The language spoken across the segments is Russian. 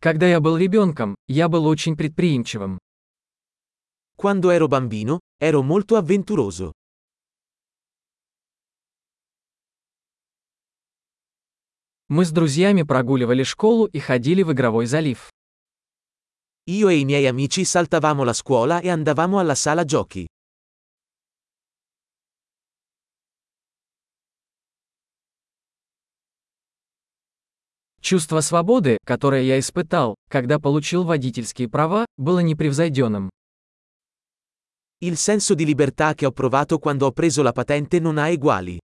Когда я был ребенком, я был очень предприимчивым. Quando ero bambino, ero molto avventuroso. Мы с друзьями прогуливали школу и ходили в игровой залив. Io e i miei amici saltavamo la scuola e andavamo alla sala giochi. Чувство свободы, которое я испытал, когда получил водительские права, было непревзойденным. Il senso di libertà che ho provato quando ho preso la patente non ha eguali.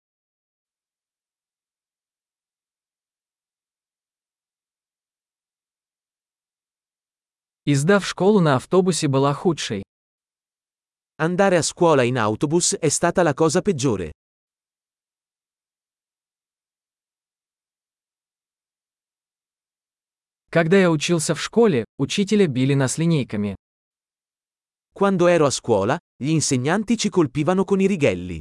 И сдав школу на автобусе была худшей. Andare a scuola in autobus è stata la cosa peggiore. Когда я учился в школе, учителя били нас линейками. Quando ero a scuola, gli insegnanti ci colpivano con i righelli.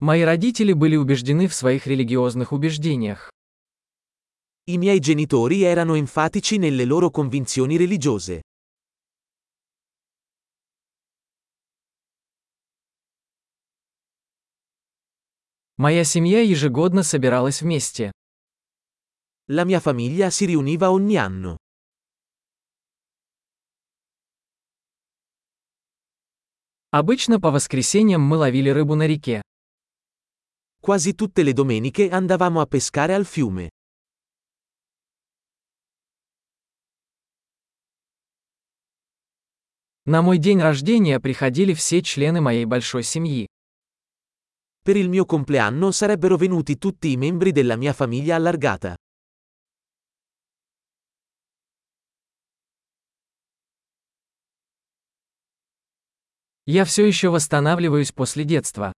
Мои родители были убеждены в своих религиозных убеждениях. I miei genitori erano enfatici nelle loro convinzioni religiose. Моя семья ежегодно собиралась вместе. La mia famiglia si riuniva ogni anno. Обычно по воскресеньям мы ловили рыбу на реке. Quasi tutte le domeniche andavamo a pescare al fiume. На мой день рождения приходили все члены моей большой семьи. Per il mio compleanno sarebbero venuti tutti i membri della mia famiglia allargata. Я все еще восстанавливаюсь после детства.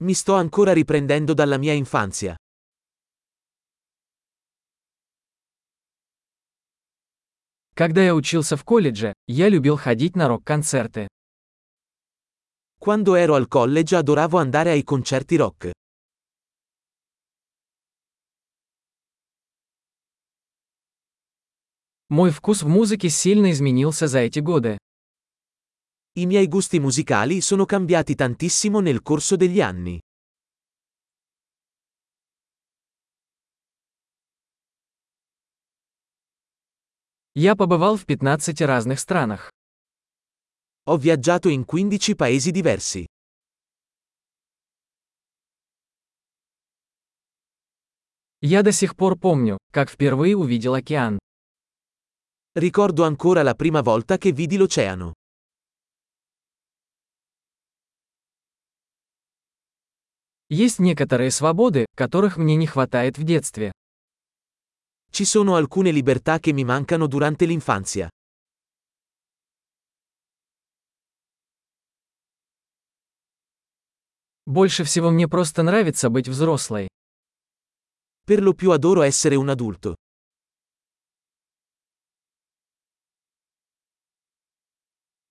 Mi sto ancora riprendendo dalla mia infanzia. Когда я учился в колледже, я любил ходить на рок-концерты. Quando ero al college adoravo andare ai concerti rock. Мой вкус в музыке сильно изменился за эти годы. I miei gusti musicali sono cambiati tantissimo nel corso degli anni. Я побывал в 15 разных странах. Ho viaggiato in 15 paesi diversi. Я до сих пор помню, как впервые увидел океан. Ricordo ancora la prima volta che vidi l'oceano. Есть некоторые свободы, которых мне не хватает в детстве. Ci sono alcune libertà che mi mancano durante l'infanzia. Больше всего мне просто нравится быть взрослой. Per lo più adoro essere un adulto.